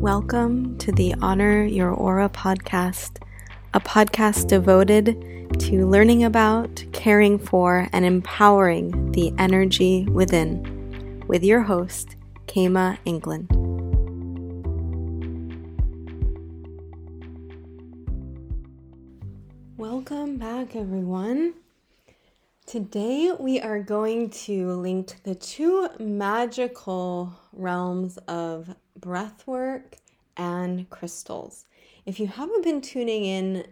Welcome to the Honor Your Aura podcast, a podcast devoted to learning about, caring for, and empowering the energy within, with your host, Kema England. Welcome back, everyone. Today, we are going to link the two magical realms of breathwork and crystals. If you haven't been tuning in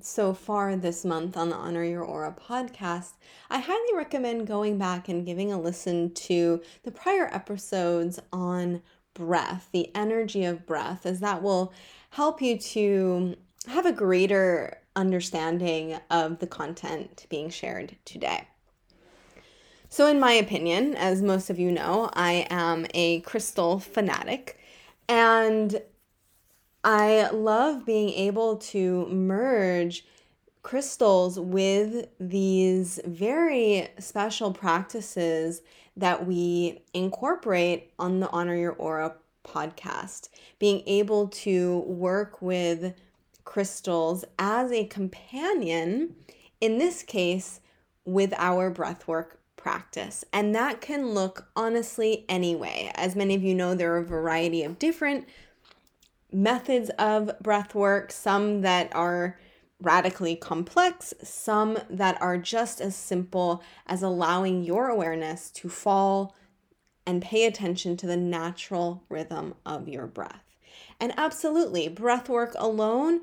so far this month on the Honor Your Aura podcast, I highly recommend going back and giving a listen to the prior episodes on breath, the energy of breath, as that will help you to have a greater understanding of the content being shared today. So, in my opinion, as most of you know, I am a crystal fanatic and I love being able to merge crystals with these very special practices that we incorporate on the Honor Your Aura podcast. Being able to work with crystals as a companion, in this case, with our breathwork practice. And that can look honestly anyway. As many of you know, there are a variety of different methods of breath work, some that are radically complex, some that are just as simple as allowing your awareness to fall and pay attention to the natural rhythm of your breath. And absolutely, breath work alone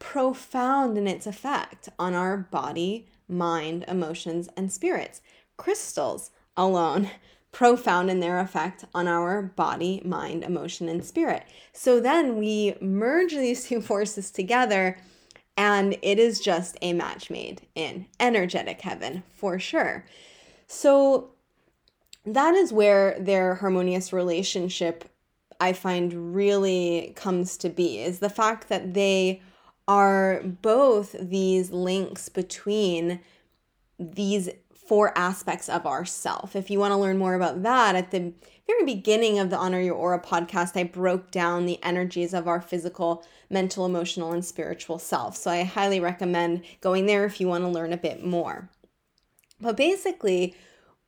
profound in its effect on our body, mind, emotions, and spirits. Crystals alone profound in their effect on our body, mind, emotion, and spirit. So then we merge these two forces together, and it is just a match made in energetic heaven for sure. So that is where their harmonious relationship I find really comes to be is the fact that they are both these links between these four aspects of ourself. If you want to learn more about that, at the very beginning of the Honor Your Aura podcast, I broke down the energies of our physical, mental, emotional, and spiritual self. So I highly recommend going there if you want to learn a bit more. But basically,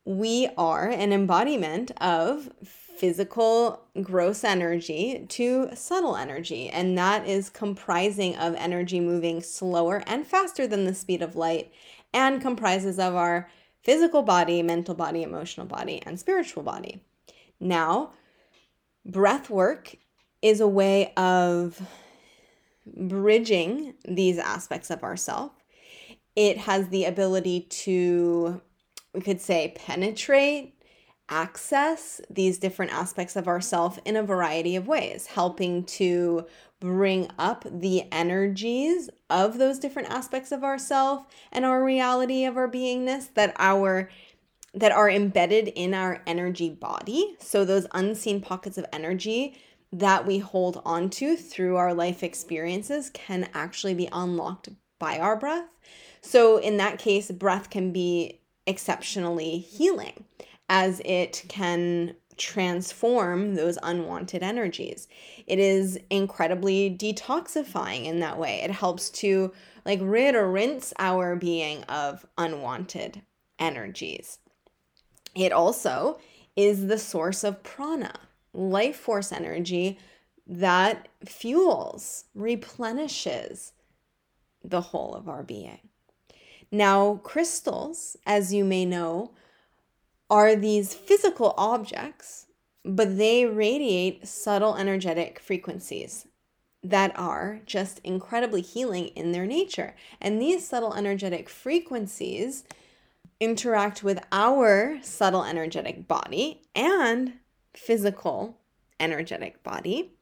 we are an embodiment of physical gross energy to subtle energy and that is comprising of energy moving slower and faster than the speed of light and comprises of our physical body, mental body, emotional body, and spiritual body. Now, breath work is a way of bridging these aspects of ourself. It has the ability to, we could say, penetrate, access these different aspects of ourself in a variety of ways, helping to bring up the energies of those different aspects of ourself and our reality of our beingness that our that are embedded in our energy body. So those unseen pockets of energy that we hold onto through our life experiences can actually be unlocked by our breath. So in that case breath can be exceptionally healing as it can transform those unwanted energies. It is incredibly detoxifying in that way. It helps to like rid or rinse our being of unwanted energies. It also is the source of prana, life force energy that fuels, replenishes the whole of our being. Now, crystals, as you may know, are these physical objects, but they radiate subtle energetic frequencies that are just incredibly healing in their nature. And these subtle energetic frequencies interact with our subtle energetic body and physical energetic body.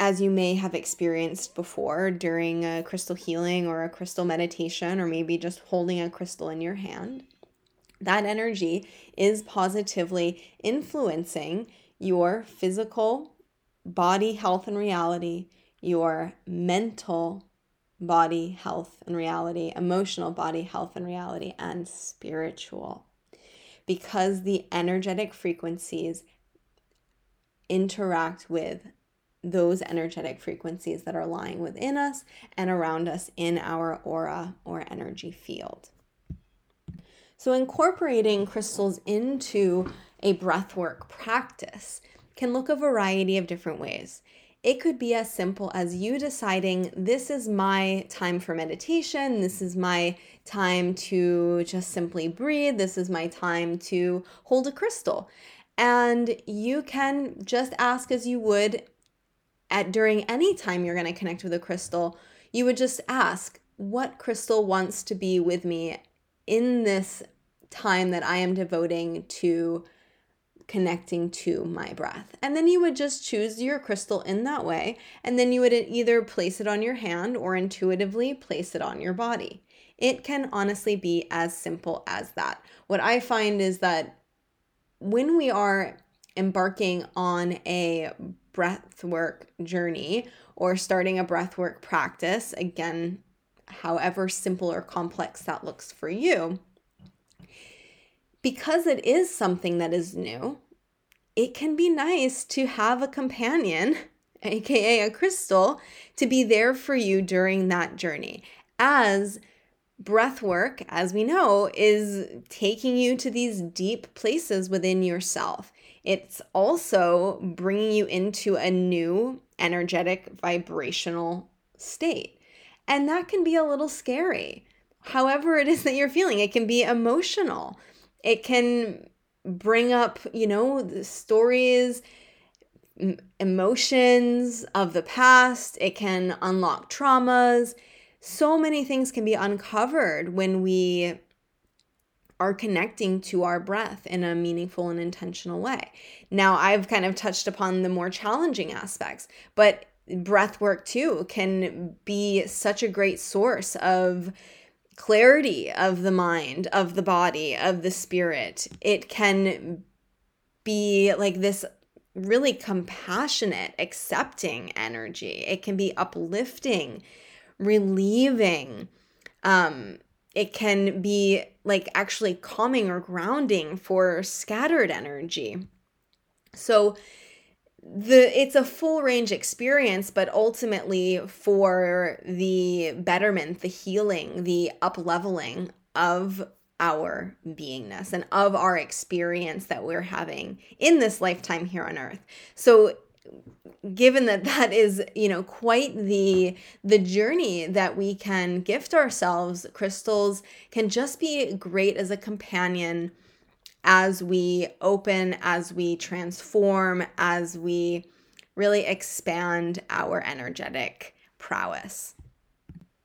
As you may have experienced before during a crystal healing or a crystal meditation, or maybe just holding a crystal in your hand that energy is positively influencing your physical body health and reality, your mental body health and reality, emotional body health and reality, and spiritual. Because the energetic frequencies interact with those energetic frequencies that are lying within us and around us in our aura or energy field. So, incorporating crystals into a breathwork practice can look a variety of different ways. It could be as simple as you deciding this is my time for meditation, this is my time to just simply breathe, this is my time to hold a crystal. And you can just ask as you would at during any time you're going to connect with a crystal, you would just ask what crystal wants to be with me in this time that I am devoting to connecting to my breath. And then you would just choose your crystal in that way. And then you would either place it on your hand or intuitively place it on your body. It can honestly be as simple as that. What I find is that when we are embarking on a breathwork journey or starting a breathwork practice, again, however simple or complex that looks for you, because it is something that is new, it can be nice to have a companion, aka a crystal, to be there for you during that journey. As breath work, as we know, is taking you to these deep places within yourself. It's also bringing you into a new energetic vibrational state. And that can be a little scary. However, it is that you're feeling, it can be emotional it can bring up, you know, the stories, emotions of the past. It can unlock traumas. So many things can be uncovered when we are connecting to our breath in a meaningful and intentional way. Now, I've kind of touched upon the more challenging aspects, but breath work too can be such a great source of clarity of the mind, of the body, of the spirit. It can be like this really compassionate, accepting energy. It can be uplifting, relieving. Um, it can be like actually calming or grounding for scattered energy. So, the it's a full range experience but ultimately for the betterment the healing the up leveling of our beingness and of our experience that we're having in this lifetime here on earth. So given that that is you know quite the the journey that we can gift ourselves crystals can just be great as a companion as we open, as we transform, as we really expand our energetic prowess.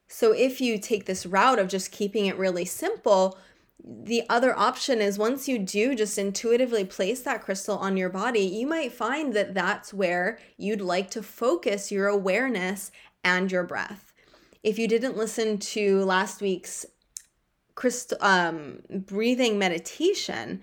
So, if you take this route of just keeping it really simple, the other option is once you do just intuitively place that crystal on your body, you might find that that's where you'd like to focus your awareness and your breath. If you didn't listen to last week's crystal um, breathing meditation,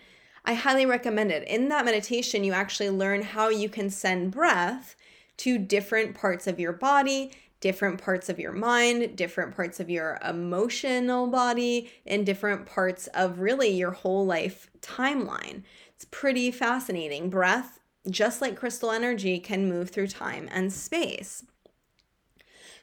I highly recommend it. In that meditation, you actually learn how you can send breath to different parts of your body, different parts of your mind, different parts of your emotional body, and different parts of really your whole life timeline. It's pretty fascinating. Breath, just like crystal energy, can move through time and space.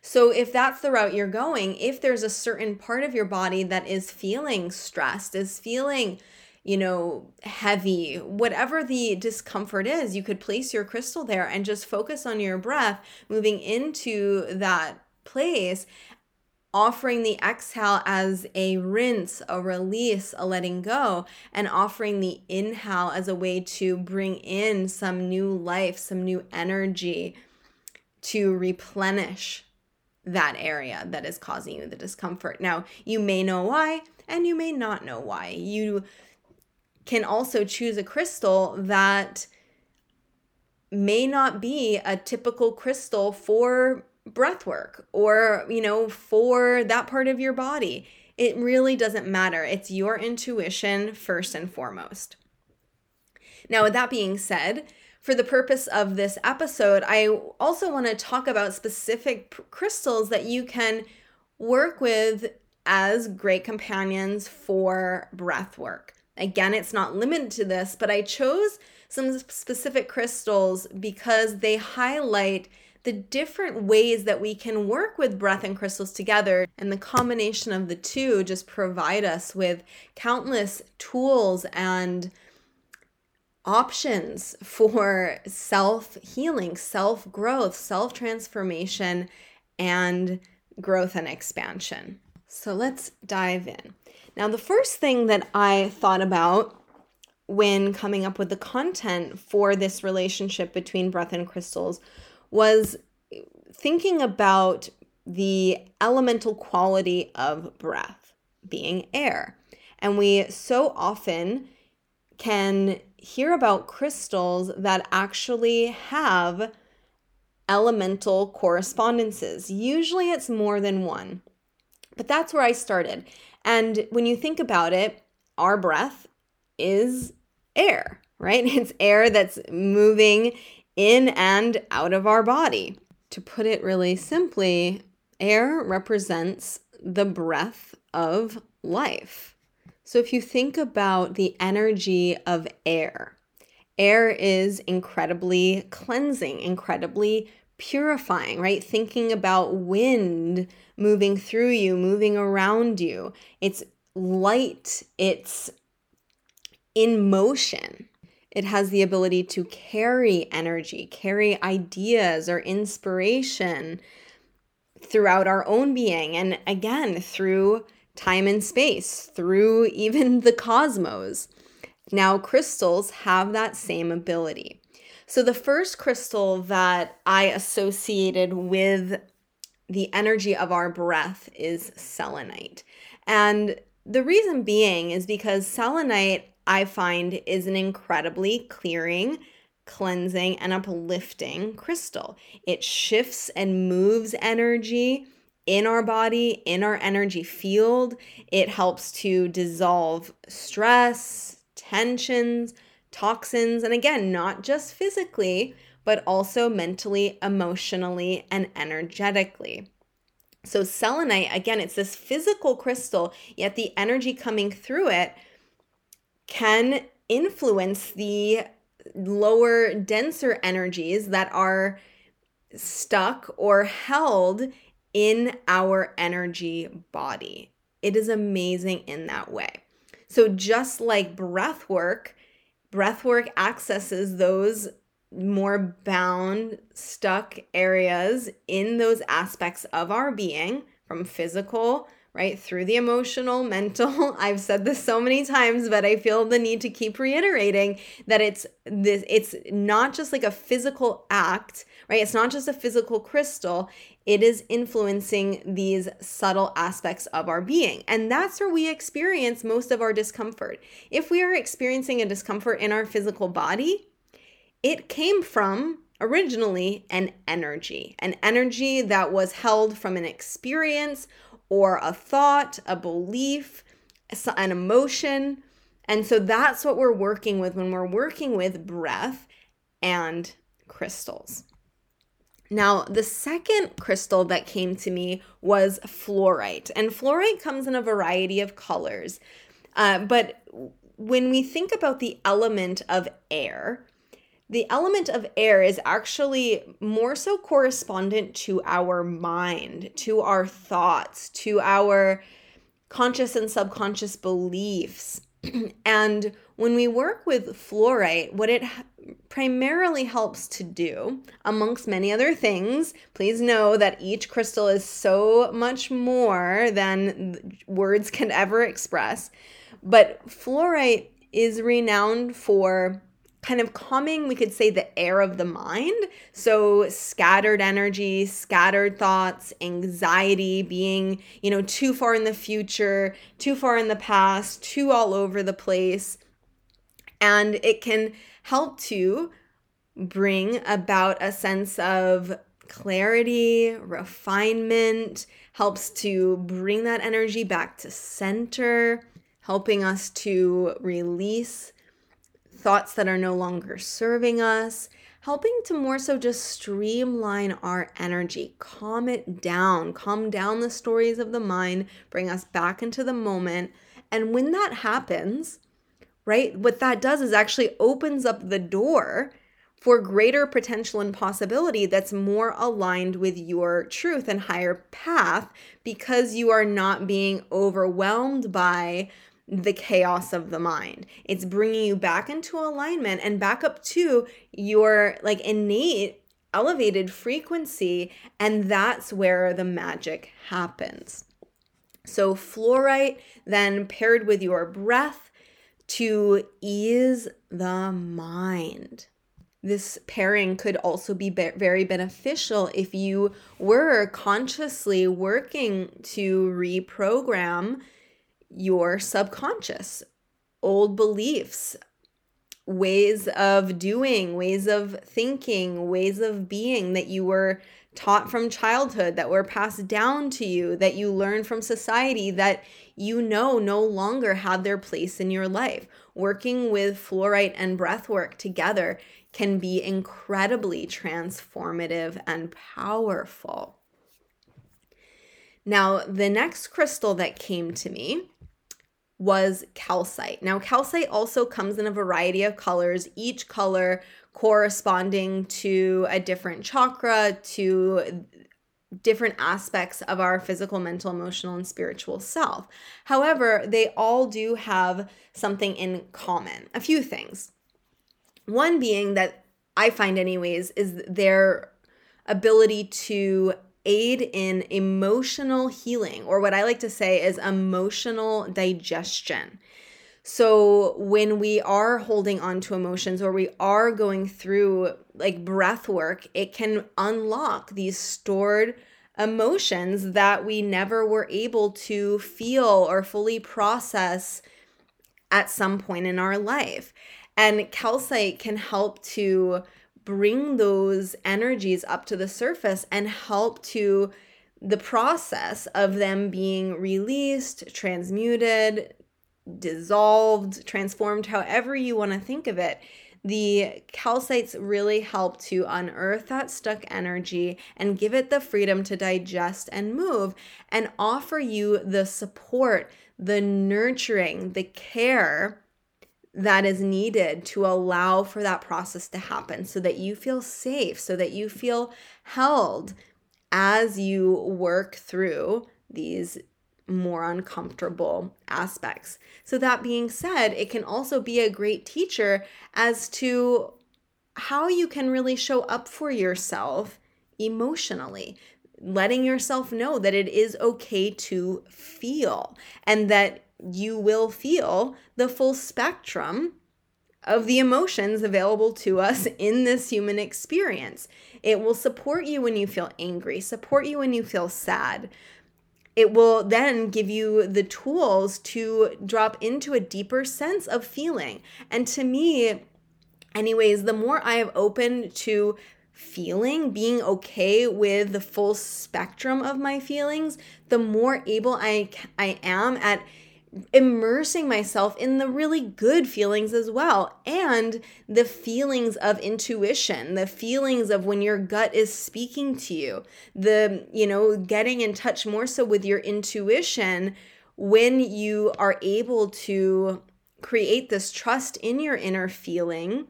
So, if that's the route you're going, if there's a certain part of your body that is feeling stressed, is feeling, you know, heavy, whatever the discomfort is, you could place your crystal there and just focus on your breath moving into that place, offering the exhale as a rinse, a release, a letting go, and offering the inhale as a way to bring in some new life, some new energy to replenish that area that is causing you the discomfort. Now, you may know why and you may not know why. You can also choose a crystal that may not be a typical crystal for breath work or, you know, for that part of your body. It really doesn't matter. It's your intuition first and foremost. Now, with that being said, for the purpose of this episode, I also want to talk about specific crystals that you can work with as great companions for breath work. Again, it's not limited to this, but I chose some specific crystals because they highlight the different ways that we can work with breath and crystals together. And the combination of the two just provide us with countless tools and options for self healing, self growth, self transformation, and growth and expansion. So let's dive in. Now, the first thing that I thought about when coming up with the content for this relationship between breath and crystals was thinking about the elemental quality of breath being air. And we so often can hear about crystals that actually have elemental correspondences. Usually it's more than one. But that's where I started. And when you think about it, our breath is air, right? It's air that's moving in and out of our body. To put it really simply, air represents the breath of life. So if you think about the energy of air, air is incredibly cleansing, incredibly purifying, right? Thinking about wind moving through you, moving around you. It's light, it's in motion. It has the ability to carry energy, carry ideas or inspiration throughout our own being. And again, through time and space, through even the cosmos. Now, crystals have that same ability. So, the first crystal that I associated with the energy of our breath is selenite. And the reason being is because selenite, I find, is an incredibly clearing, cleansing, and uplifting crystal. It shifts and moves energy in our body, in our energy field. It helps to dissolve stress, tensions, toxins, and again, not just physically, but also mentally, emotionally, and energetically. So, selenite, again, it's this physical crystal, yet the energy coming through it can influence the lower, denser energies that are stuck or held in our energy body. It is amazing in that way. So, just like breath work, breath work accesses those more bound, stuck areas in those aspects of our being from physical right? Through the emotional mental. I've said this so many times but i feel the need to keep reiterating that it's this it's not just like a physical act right? It's not just a physical crystal. It is influencing these subtle aspects of our being. And that's where we experience most of our discomfort. If we are experiencing a discomfort in our physical body it came from originally an energy, an energy that was held from an experience or a thought, a belief, an emotion. And so that's what we're working with when we're working with breath and crystals. Now, the second crystal that came to me was fluorite. And fluorite comes in a variety of colors. Uh, but when we think about the element of air, the element of air is actually more so correspondent to our mind, to our thoughts, to our conscious and subconscious beliefs. and when we work with fluorite, what it primarily helps to do, amongst many other things, please know that each crystal is so much more than words can ever express. But fluorite is renowned for kind of calming, we could say, the air of the mind. So, scattered energy, scattered thoughts, anxiety, being, you know, too far in the future, too far in the past, too all over the place. And it can help to bring about a sense of clarity, refinement, helps to bring that energy back to center, helping us to release thoughts that are no longer serving us, helping to more so just streamline our energy, calm it down, calm down the stories of the mind, bring us back into the moment. And when that happens, right? What that does is actually opens up the door for greater potential and possibility that's more aligned with your truth and higher path because you are not being overwhelmed by the chaos of the mind. It's bringing you back into alignment and back up to your like innate elevated frequency and that's where the magic happens. So fluorite then paired with your breath to ease the mind. This pairing could also be very beneficial if you were consciously working to reprogram your subconscious, old beliefs, ways of doing, ways of thinking, ways of being that you were taught from childhood, that were passed down to you, that you learned from society that you know no longer have their place in your life. Working with fluorite and breath work together can be incredibly transformative and powerful. Now, the next crystal that came to me was calcite. Now, calcite also comes in a variety of colors, each color corresponding to a different chakra, to different aspects of our physical, mental, emotional, and spiritual self. However, they all do have something in common a few things. One being that I find, anyways, is their ability to aid in emotional healing, or what I like to say is emotional digestion. So, when we are holding on to emotions or we are going through like breath work, it can unlock these stored emotions that we never were able to feel or fully process at some point in our life. And calcite can help to bring those energies up to the surface and help to the process of them being released, transmuted, dissolved, transformed, however you want to think of it. The calcites really help to unearth that stuck energy and give it the freedom to digest and move and offer you the support, the nurturing, the care that is needed to allow for that process to happen so that you feel safe, so that you feel held as you work through these more uncomfortable aspects. So, that being said, it can also be a great teacher as to how you can really show up for yourself emotionally, letting yourself know that it is okay to feel and that you will feel the full spectrum of the emotions available to us in this human experience. It will support you when you feel angry, support you when you feel sad. It will then give you the tools to drop into a deeper sense of feeling. And to me, anyways, the more I have opened to feeling, being okay with the full spectrum of my feelings, the more able I I am at immersing myself in the really good feelings as well and the feelings of intuition the feelings of when your gut is speaking to you the you know getting in touch more so with your intuition when you are able to create this trust in your inner feeling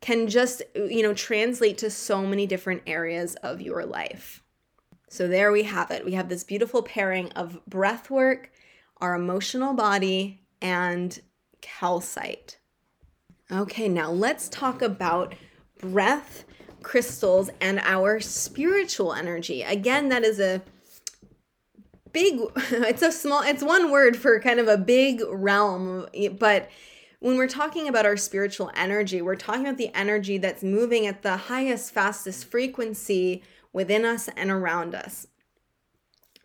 can just you know translate to so many different areas of your life. So there we have it. We have this beautiful pairing of breath work our emotional body, and calcite. Okay, now let's talk about breath, crystals, and our spiritual energy. Again, that is a big, it's a small, it's one word for kind of a big realm, but when we're talking about our spiritual energy, we're talking about the energy that's moving at the highest, fastest frequency within us and around us.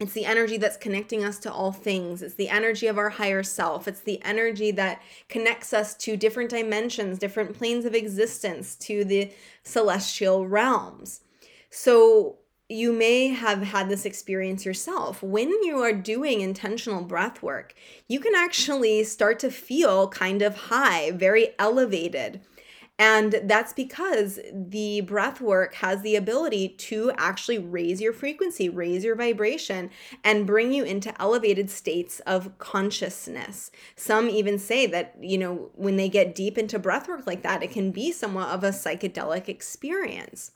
It's the energy that's connecting us to all things. It's the energy of our higher self. It's the energy that connects us to different dimensions, different planes of existence, to the celestial realms. So, you may have had this experience yourself. When you are doing intentional breath work, you can actually start to feel kind of high, very elevated. And that's because the breath work has the ability to actually raise your frequency, raise your vibration, and bring you into elevated states of consciousness. Some even say that, you know, when they get deep into breath work like that, it can be somewhat of a psychedelic experience.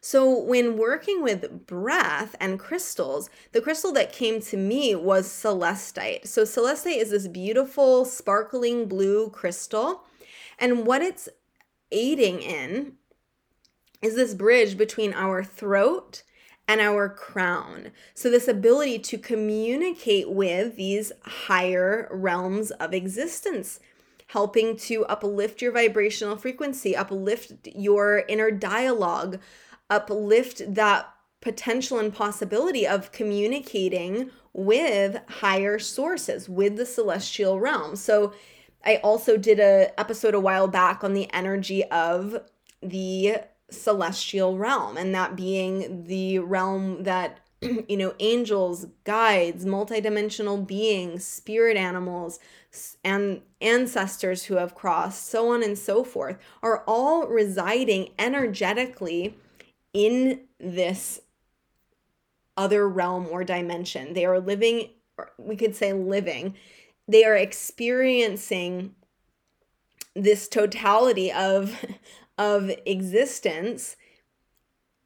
So, when working with breath and crystals, the crystal that came to me was celestite. So, celestite is this beautiful, sparkling blue crystal and what it's aiding in is this bridge between our throat and our crown. So, this ability to communicate with these higher realms of existence, helping to uplift your vibrational frequency, uplift your inner dialogue, uplift that potential and possibility of communicating with higher sources, with the celestial realm. So, I also did a episode a while back on the energy of the celestial realm and that being the realm that you know angels, guides, multidimensional beings, spirit animals and ancestors who have crossed, so on and so forth are all residing energetically in this other realm or dimension. They are living we could say living they are experiencing this totality of of existence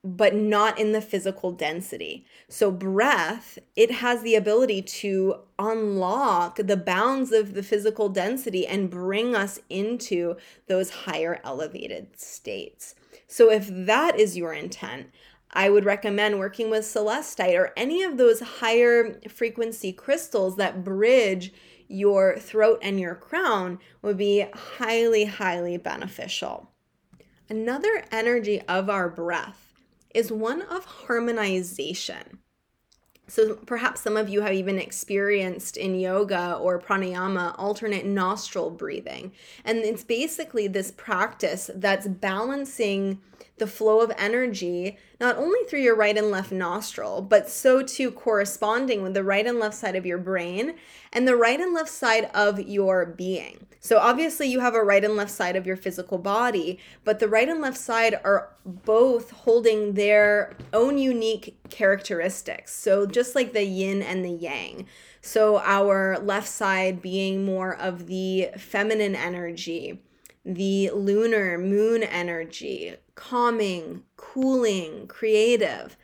but not in the physical density. So breath, it has the ability to unlock the bounds of the physical density and bring us into those higher elevated states. So if that is your intent, I would recommend working with celestite or any of those higher frequency crystals that bridge your throat and your crown would be highly, highly beneficial. Another energy of our breath is one of harmonization. So perhaps some of you have even experienced in yoga or pranayama alternate nostril breathing. And it's basically this practice that's balancing the flow of energy not only through your right and left nostril, but so too corresponding with the right and left side of your brain and the right and left side of your being. So, obviously, you have a right and left side of your physical body, but the right and left side are both holding their own unique characteristics. So, just like the yin and the yang. So, our left side being more of the feminine energy the lunar moon energy, calming, cooling, creative.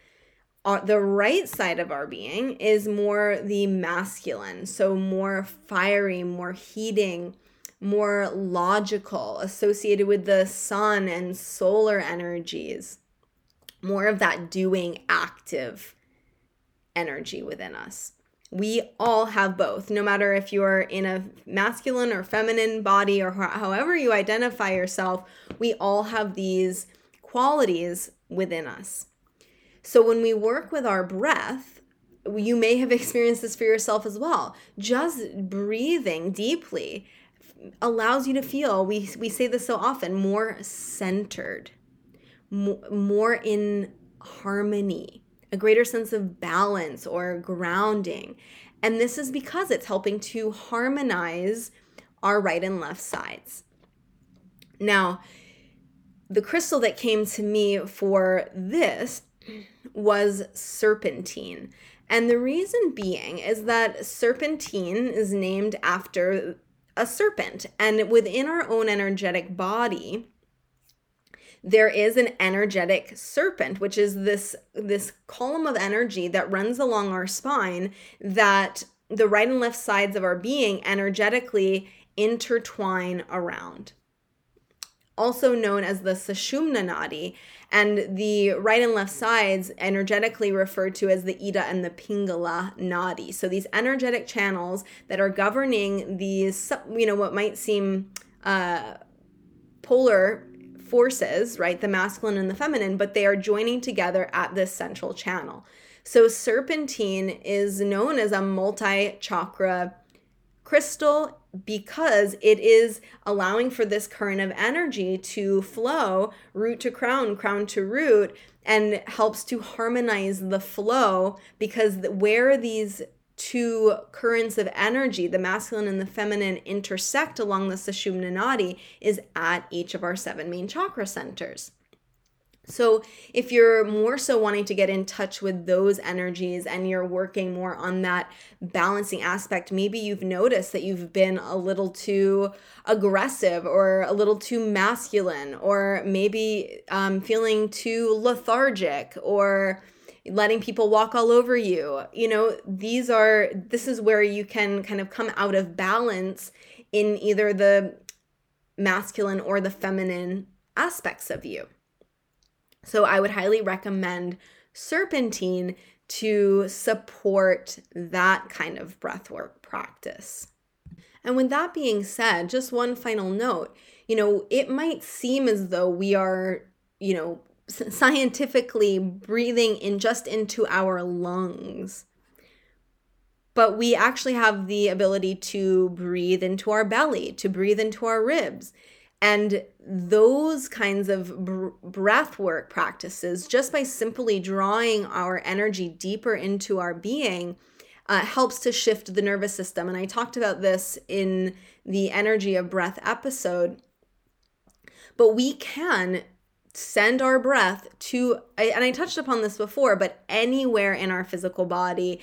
Uh, the right side of our being is more the masculine, so more fiery, more heating, more logical, associated with the sun and solar energies. More of that doing active energy within us. We all have both, no matter if you're in a masculine or feminine body or however you identify yourself, we all have these qualities within us. So when we work with our breath, you may have experienced this for yourself as well. Just breathing deeply allows you to feel, we, we say this so often, more centered, more, more in harmony a greater sense of balance or grounding. And this is because it's helping to harmonize our right and left sides. Now, the crystal that came to me for this was serpentine. And the reason being is that serpentine is named after a serpent. And within our own energetic body, there is an energetic serpent which is this this column of energy that runs along our spine that the right and left sides of our being energetically intertwine around also known as the Sushumna Nadi, and the right and left sides energetically referred to as the Ida and the Pingala Nadi. So these energetic channels that are governing these, you know, what might seem uh, polar forces, right? The masculine and the feminine, but they are joining together at this central channel. So, serpentine is known as a multi chakra crystal because it is allowing for this current of energy to flow root to crown, crown to root, and helps to harmonize the flow because where these two currents of energy, the masculine and the feminine, intersect along the Sushumna Nadi is at each of our seven main chakra centers. So, if you're more so wanting to get in touch with those energies and you're working more on that balancing aspect, maybe you've noticed that you've been a little too aggressive or a little too masculine, or maybe um, feeling too lethargic or letting people walk all over you. You know, these are, this is where you can kind of come out of balance in either the masculine or the feminine aspects of you. So I would highly recommend serpentine to support that kind of breathwork practice. And with that being said, just one final note, you know, it might seem as though we are, you know, scientifically breathing in just into our lungs. But we actually have the ability to breathe into our belly, to breathe into our ribs. And those kinds of br- breath work practices, just by simply drawing our energy deeper into our being, uh, helps to shift the nervous system. And I talked about this in the Energy of Breath episode. But we can send our breath to, and I touched upon this before, but anywhere in our physical body,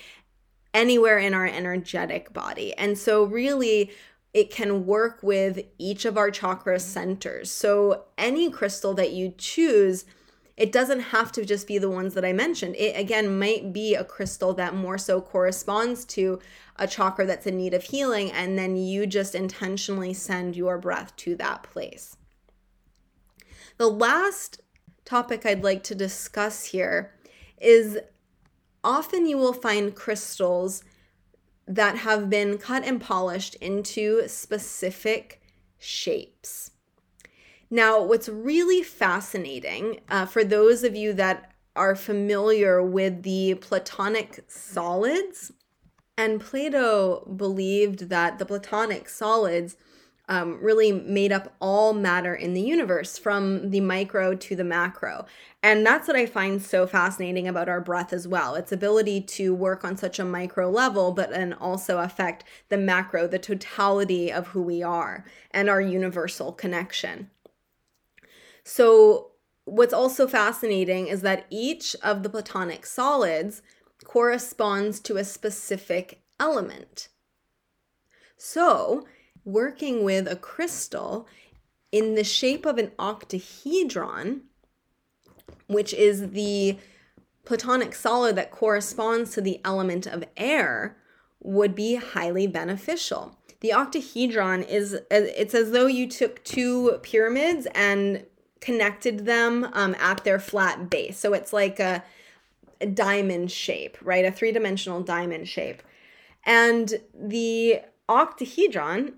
anywhere in our energetic body. And so, really, it can work with each of our chakra centers. So, any crystal that you choose, it doesn't have to just be the ones that I mentioned. It again might be a crystal that more so corresponds to a chakra that's in need of healing, and then you just intentionally send your breath to that place. The last topic I'd like to discuss here is often you will find crystals that have been cut and polished into specific shapes. Now, what's really fascinating uh, for those of you that are familiar with the Platonic solids, and Plato believed that the Platonic solids um, really made up all matter in the universe from the micro to the macro. And that's what I find so fascinating about our breath as well its ability to work on such a micro level, but then also affect the macro, the totality of who we are, and our universal connection. So, what's also fascinating is that each of the Platonic solids corresponds to a specific element. So, working with a crystal in the shape of an octahedron, which is the platonic solid that corresponds to the element of air, would be highly beneficial. The octahedron is it's as though you took two pyramids and connected them um, at their flat base. So it's like a, a diamond shape, right? A three dimensional diamond shape. And the octahedron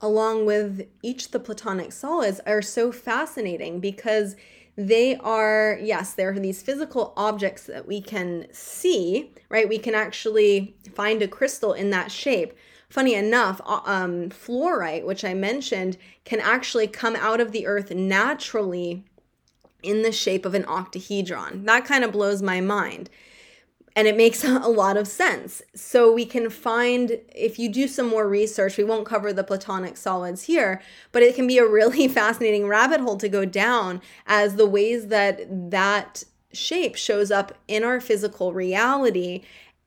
along with each the platonic solids are so fascinating because they are yes they're these physical objects that we can see right? We can actually find a crystal in that shape. Funny enough um, fluorite which i mentioned can actually come out of the earth naturally in the shape of an octahedron. That kind of blows my mind and it makes a lot of sense. So we can find, if you do some more research, we won't cover the Platonic solids here, but it can be a really fascinating rabbit hole to go down as the ways that that shape shows up in our physical reality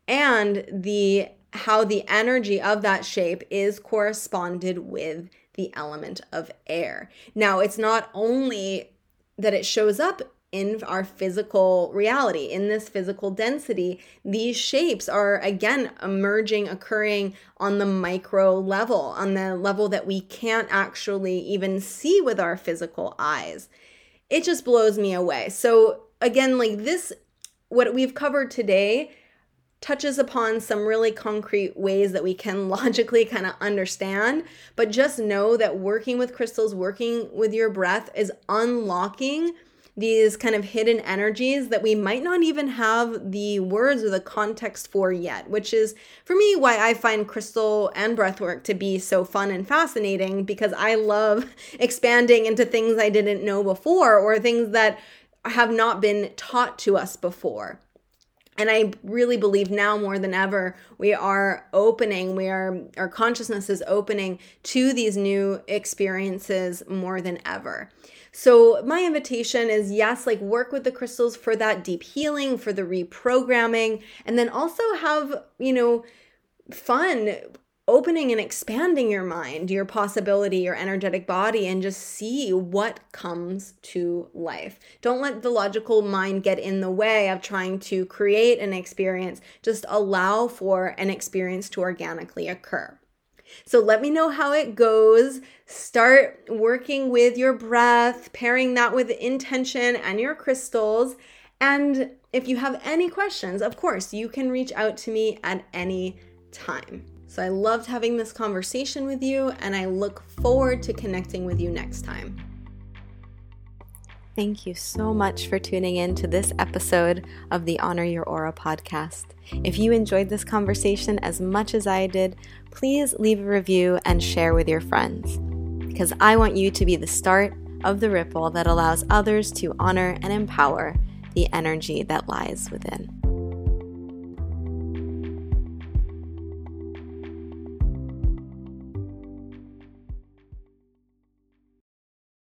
and the how the energy of that shape is corresponded with the element of air. Now, it's not only that it shows up in our physical reality, in this physical density, these shapes are again emerging, occurring on the micro level, on the level that we can't actually even see with our physical eyes. It just blows me away. So, again, like this, what we've covered today touches upon some really concrete ways that we can logically kind of understand. But just know that working with crystals, working with your breath is unlocking these kind of hidden energies that we might not even have the words or the context for yet, which is for me why I find crystal and breathwork to be so fun and fascinating because I love expanding into things I didn't know before or things that have not been taught to us before. and i really believe now more than ever we are opening we are our consciousness is opening to these new experiences more than ever so my invitation is yes like work with the crystals for that deep healing for the reprogramming and then also have you know fun opening and expanding your mind, your possibility, your energetic body, and just see what comes to life. Don't let the logical mind get in the way of trying to create an experience. Just allow for an experience to organically occur. So let me know how it goes. Start working with your breath, pairing that with intention and your crystals. And if you have any questions, of course, you can reach out to me at any time. So I loved having this conversation with you, and I look forward to connecting with you next time. Thank you so much for tuning in to this episode of the Honor Your Aura podcast. If you enjoyed this conversation as much as I did, please leave a review and share with your friends. Because I want you to be the start of the ripple that allows others to honor and empower the energy that lies within.